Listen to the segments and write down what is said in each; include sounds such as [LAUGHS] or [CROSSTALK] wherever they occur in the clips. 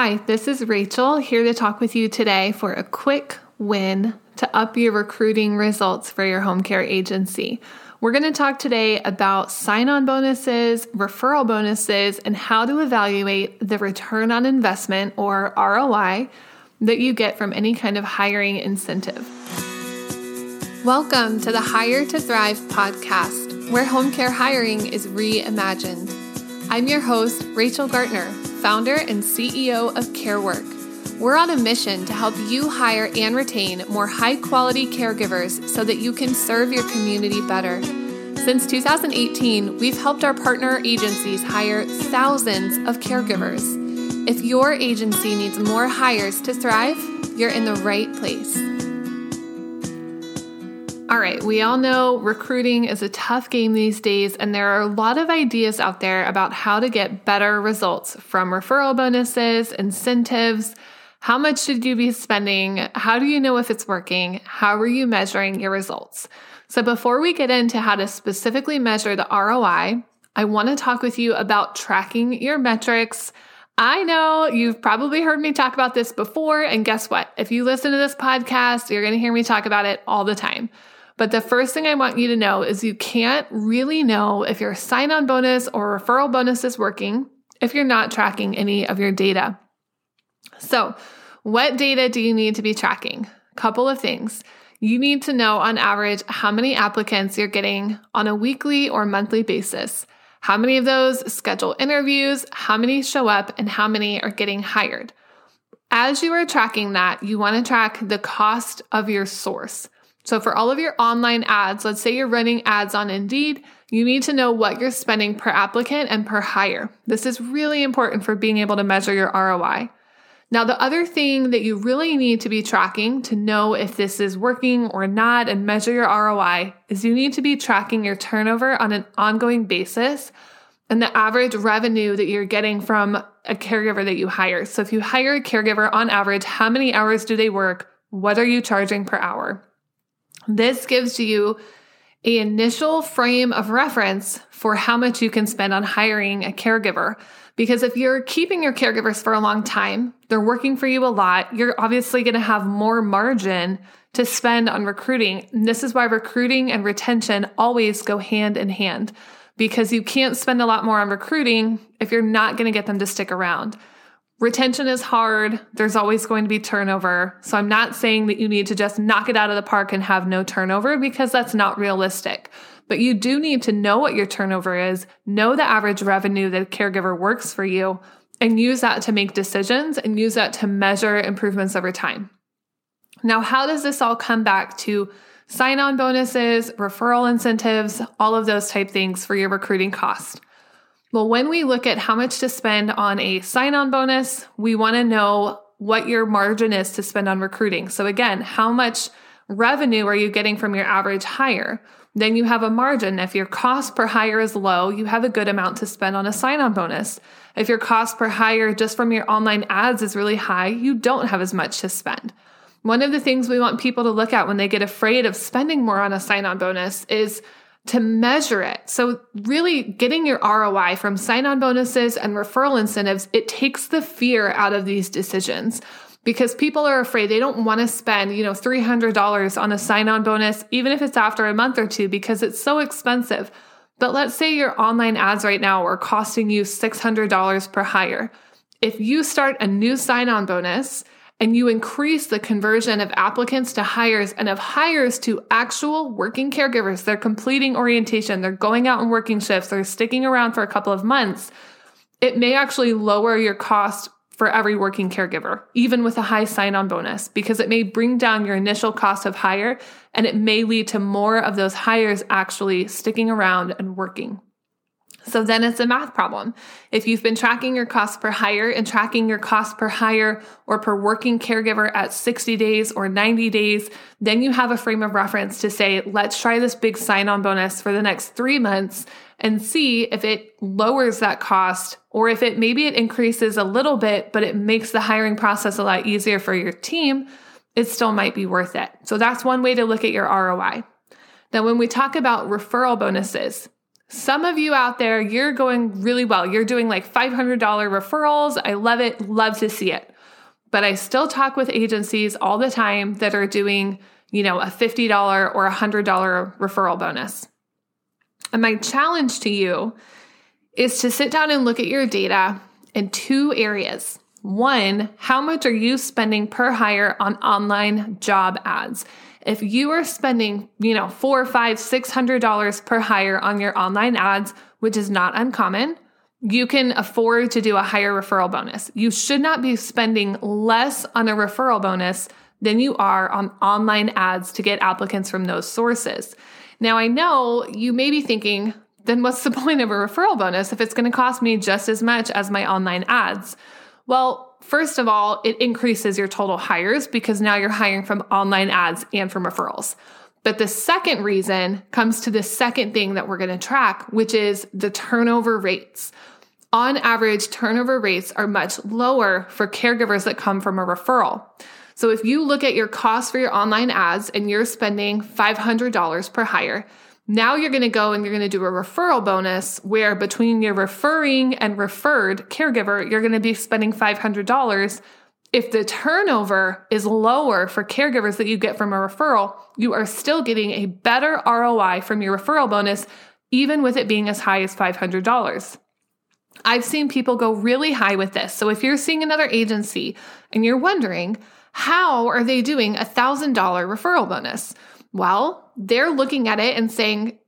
Hi, this is Rachel here to talk with you today for a quick win to up your recruiting results for your home care agency. We're going to talk today about sign on bonuses, referral bonuses, and how to evaluate the return on investment or ROI that you get from any kind of hiring incentive. Welcome to the Hire to Thrive podcast, where home care hiring is reimagined. I'm your host, Rachel Gartner founder and CEO of CareWork. We're on a mission to help you hire and retain more high quality caregivers so that you can serve your community better. Since 2018, we've helped our partner agencies hire thousands of caregivers. If your agency needs more hires to thrive, you're in the right place. All right, we all know recruiting is a tough game these days, and there are a lot of ideas out there about how to get better results from referral bonuses, incentives. How much should you be spending? How do you know if it's working? How are you measuring your results? So, before we get into how to specifically measure the ROI, I want to talk with you about tracking your metrics. I know you've probably heard me talk about this before, and guess what? If you listen to this podcast, you're going to hear me talk about it all the time. But the first thing I want you to know is you can't really know if your sign on bonus or referral bonus is working if you're not tracking any of your data. So, what data do you need to be tracking? Couple of things. You need to know on average how many applicants you're getting on a weekly or monthly basis. How many of those schedule interviews, how many show up, and how many are getting hired. As you are tracking that, you want to track the cost of your source. So, for all of your online ads, let's say you're running ads on Indeed, you need to know what you're spending per applicant and per hire. This is really important for being able to measure your ROI. Now, the other thing that you really need to be tracking to know if this is working or not and measure your ROI is you need to be tracking your turnover on an ongoing basis and the average revenue that you're getting from a caregiver that you hire. So, if you hire a caregiver on average, how many hours do they work? What are you charging per hour? This gives you a initial frame of reference for how much you can spend on hiring a caregiver. Because if you're keeping your caregivers for a long time, they're working for you a lot, you're obviously going to have more margin to spend on recruiting. And this is why recruiting and retention always go hand in hand because you can't spend a lot more on recruiting if you're not going to get them to stick around. Retention is hard. There's always going to be turnover. So I'm not saying that you need to just knock it out of the park and have no turnover because that's not realistic. But you do need to know what your turnover is, know the average revenue that a caregiver works for you, and use that to make decisions and use that to measure improvements over time. Now, how does this all come back to sign on bonuses, referral incentives, all of those type things for your recruiting cost? Well, when we look at how much to spend on a sign on bonus, we want to know what your margin is to spend on recruiting. So, again, how much revenue are you getting from your average hire? Then you have a margin. If your cost per hire is low, you have a good amount to spend on a sign on bonus. If your cost per hire just from your online ads is really high, you don't have as much to spend. One of the things we want people to look at when they get afraid of spending more on a sign on bonus is to measure it. So, really getting your ROI from sign on bonuses and referral incentives, it takes the fear out of these decisions because people are afraid they don't want to spend, you know, $300 on a sign on bonus, even if it's after a month or two, because it's so expensive. But let's say your online ads right now are costing you $600 per hire. If you start a new sign on bonus, and you increase the conversion of applicants to hires and of hires to actual working caregivers. They're completing orientation, they're going out and working shifts, they're sticking around for a couple of months. It may actually lower your cost for every working caregiver, even with a high sign on bonus, because it may bring down your initial cost of hire and it may lead to more of those hires actually sticking around and working. So then it's a math problem. If you've been tracking your cost per hire and tracking your cost per hire or per working caregiver at 60 days or 90 days, then you have a frame of reference to say, let's try this big sign on bonus for the next three months and see if it lowers that cost or if it maybe it increases a little bit, but it makes the hiring process a lot easier for your team. It still might be worth it. So that's one way to look at your ROI. Now, when we talk about referral bonuses, Some of you out there, you're going really well. You're doing like $500 referrals. I love it. Love to see it. But I still talk with agencies all the time that are doing, you know, a $50 or a $100 referral bonus. And my challenge to you is to sit down and look at your data in two areas. One, how much are you spending per hire on online job ads? If you are spending, you know, four, five, six hundred dollars per hire on your online ads, which is not uncommon, you can afford to do a higher referral bonus. You should not be spending less on a referral bonus than you are on online ads to get applicants from those sources. Now, I know you may be thinking, then what's the [LAUGHS] point of a referral bonus if it's going to cost me just as much as my online ads? Well, first of all, it increases your total hires because now you're hiring from online ads and from referrals. But the second reason comes to the second thing that we're going to track, which is the turnover rates. On average, turnover rates are much lower for caregivers that come from a referral. So if you look at your cost for your online ads and you're spending $500 per hire, now you're going to go and you're going to do a referral bonus where between your referring and referred caregiver, you're going to be spending $500. If the turnover is lower for caregivers that you get from a referral, you are still getting a better ROI from your referral bonus, even with it being as high as $500. I've seen people go really high with this. So if you're seeing another agency and you're wondering, how are they doing a $1,000 referral bonus? Well, they're looking at it and saying,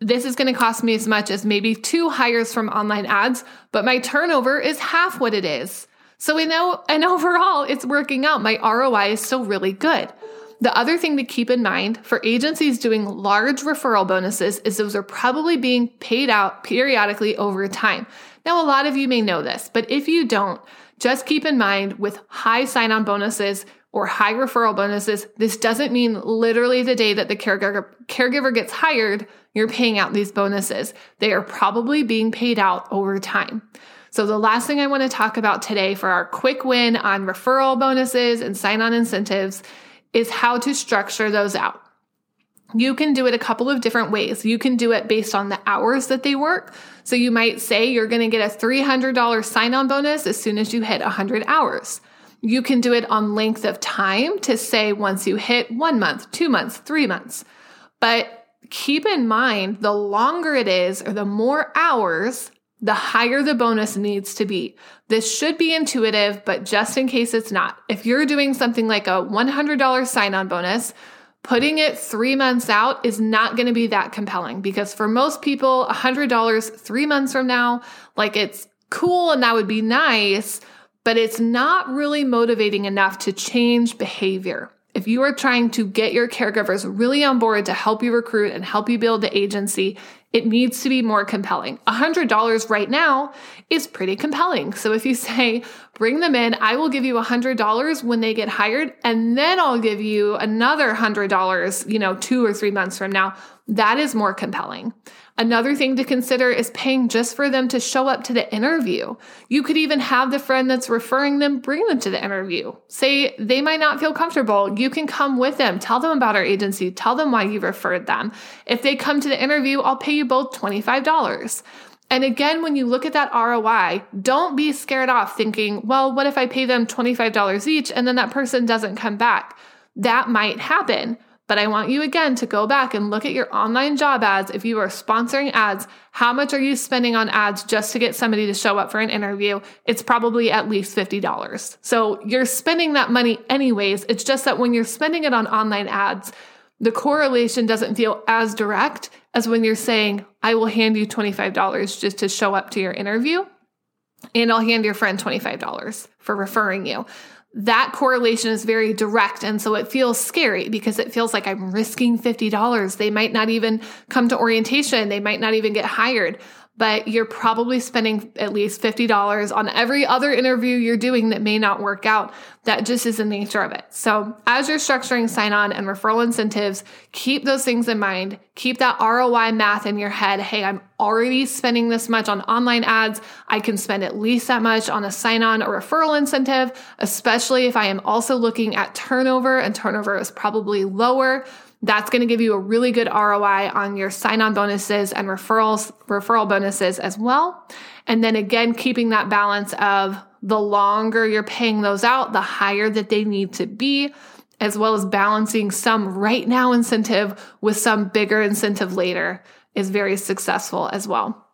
this is going to cost me as much as maybe two hires from online ads, but my turnover is half what it is. So we know, [LAUGHS] and overall, it's working out. My ROI is still really good. The other thing to keep in mind for agencies doing large referral bonuses is those are probably being paid out periodically over time. Now, a lot of you may know this, but if you don't, just keep in mind with high sign on bonuses, or high referral bonuses, this doesn't mean literally the day that the caregiver, caregiver gets hired, you're paying out these bonuses. They are probably being paid out over time. So, the last thing I want to talk about today for our quick win on referral bonuses and sign on incentives is how to structure those out. You can do it a couple of different ways. You can do it based on the hours that they work. So, you might say you're going to get a $300 sign on bonus as soon as you hit 100 hours. You can do it on length of time to say once you hit one month, two months, three months. But keep in mind the longer it is or the more hours, the higher the bonus needs to be. This should be intuitive, but just in case it's not, if you're doing something like a $100 sign on bonus, putting it three months out is not going to be that compelling because for most people, $100 three months from now, like it's cool and that would be nice but it's not really motivating enough to change behavior. If you are trying to get your caregivers really on board to help you recruit and help you build the agency, it needs to be more compelling. $100 right now is pretty compelling. So if you [LAUGHS] say, bring them in, I will give you $100 when they get hired, and then I'll give you another $100, you know, two or three months from now, that is more compelling. Another thing to consider is paying just for them to show up to the interview. You could even have the friend that's referring them bring them to the interview. Say they might not feel comfortable. You can come with them. Tell them about our agency. Tell them why you referred them. If they come to the interview, I'll pay you both $25. And again, when you look at that ROI, don't be scared off thinking, well, what if I pay them $25 each and then that person doesn't come back? That might happen. But I want you again to go back and look at your online job ads. If you are sponsoring ads, how much are you spending on ads just to get somebody to show up for an interview? It's probably at least $50. So you're spending that money anyways. It's just that when you're spending it on online ads, the correlation doesn't feel as direct as when you're saying, I will hand you $25 just to show up to your interview, and I'll hand your friend $25 for referring you that correlation is very direct. And so it feels scary because it feels like I'm risking $50. They might not even come to orientation. They might not even get hired but you're probably spending at least $50 on every other interview you're doing that may not work out. That just is the nature of it. So, as you're structuring sign on and referral incentives, keep those things in mind. Keep that ROI math in your head. Hey, I'm already spending this much on online ads. I can spend at least that much on a sign on or referral incentive, especially if I am also looking at turnover and turnover is probably lower That's going to give you a really good ROI on your sign on bonuses and referrals, referral bonuses as well. And then again, keeping that balance of the longer you're paying those out, the higher that they need to be, as well as balancing some right now incentive with some bigger incentive later is very successful as well.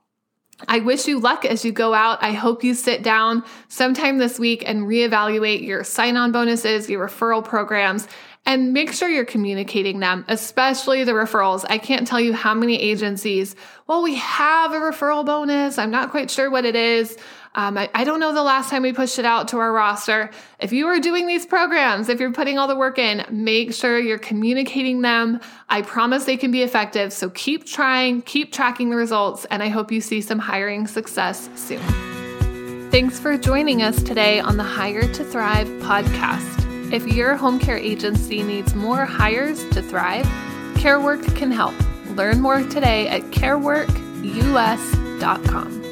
I wish you luck as you go out. I hope you sit down sometime this week and reevaluate your sign on bonuses, your referral programs, and make sure you're communicating them, especially the referrals. I can't tell you how many agencies, well, we have a referral bonus. I'm not quite sure what it is. Um, I, I, don't know the last time we pushed it out to our roster. If you are doing these programs, if you're putting all the work in, make sure you're communicating them. I promise they can be effective. So keep trying, keep tracking the results, and I hope you see some hiring success soon. Thanks for joining us today on the Hire to Thrive podcast. If your home care agency needs more hires to thrive, CareWork can help. Learn more today at careworkus.com.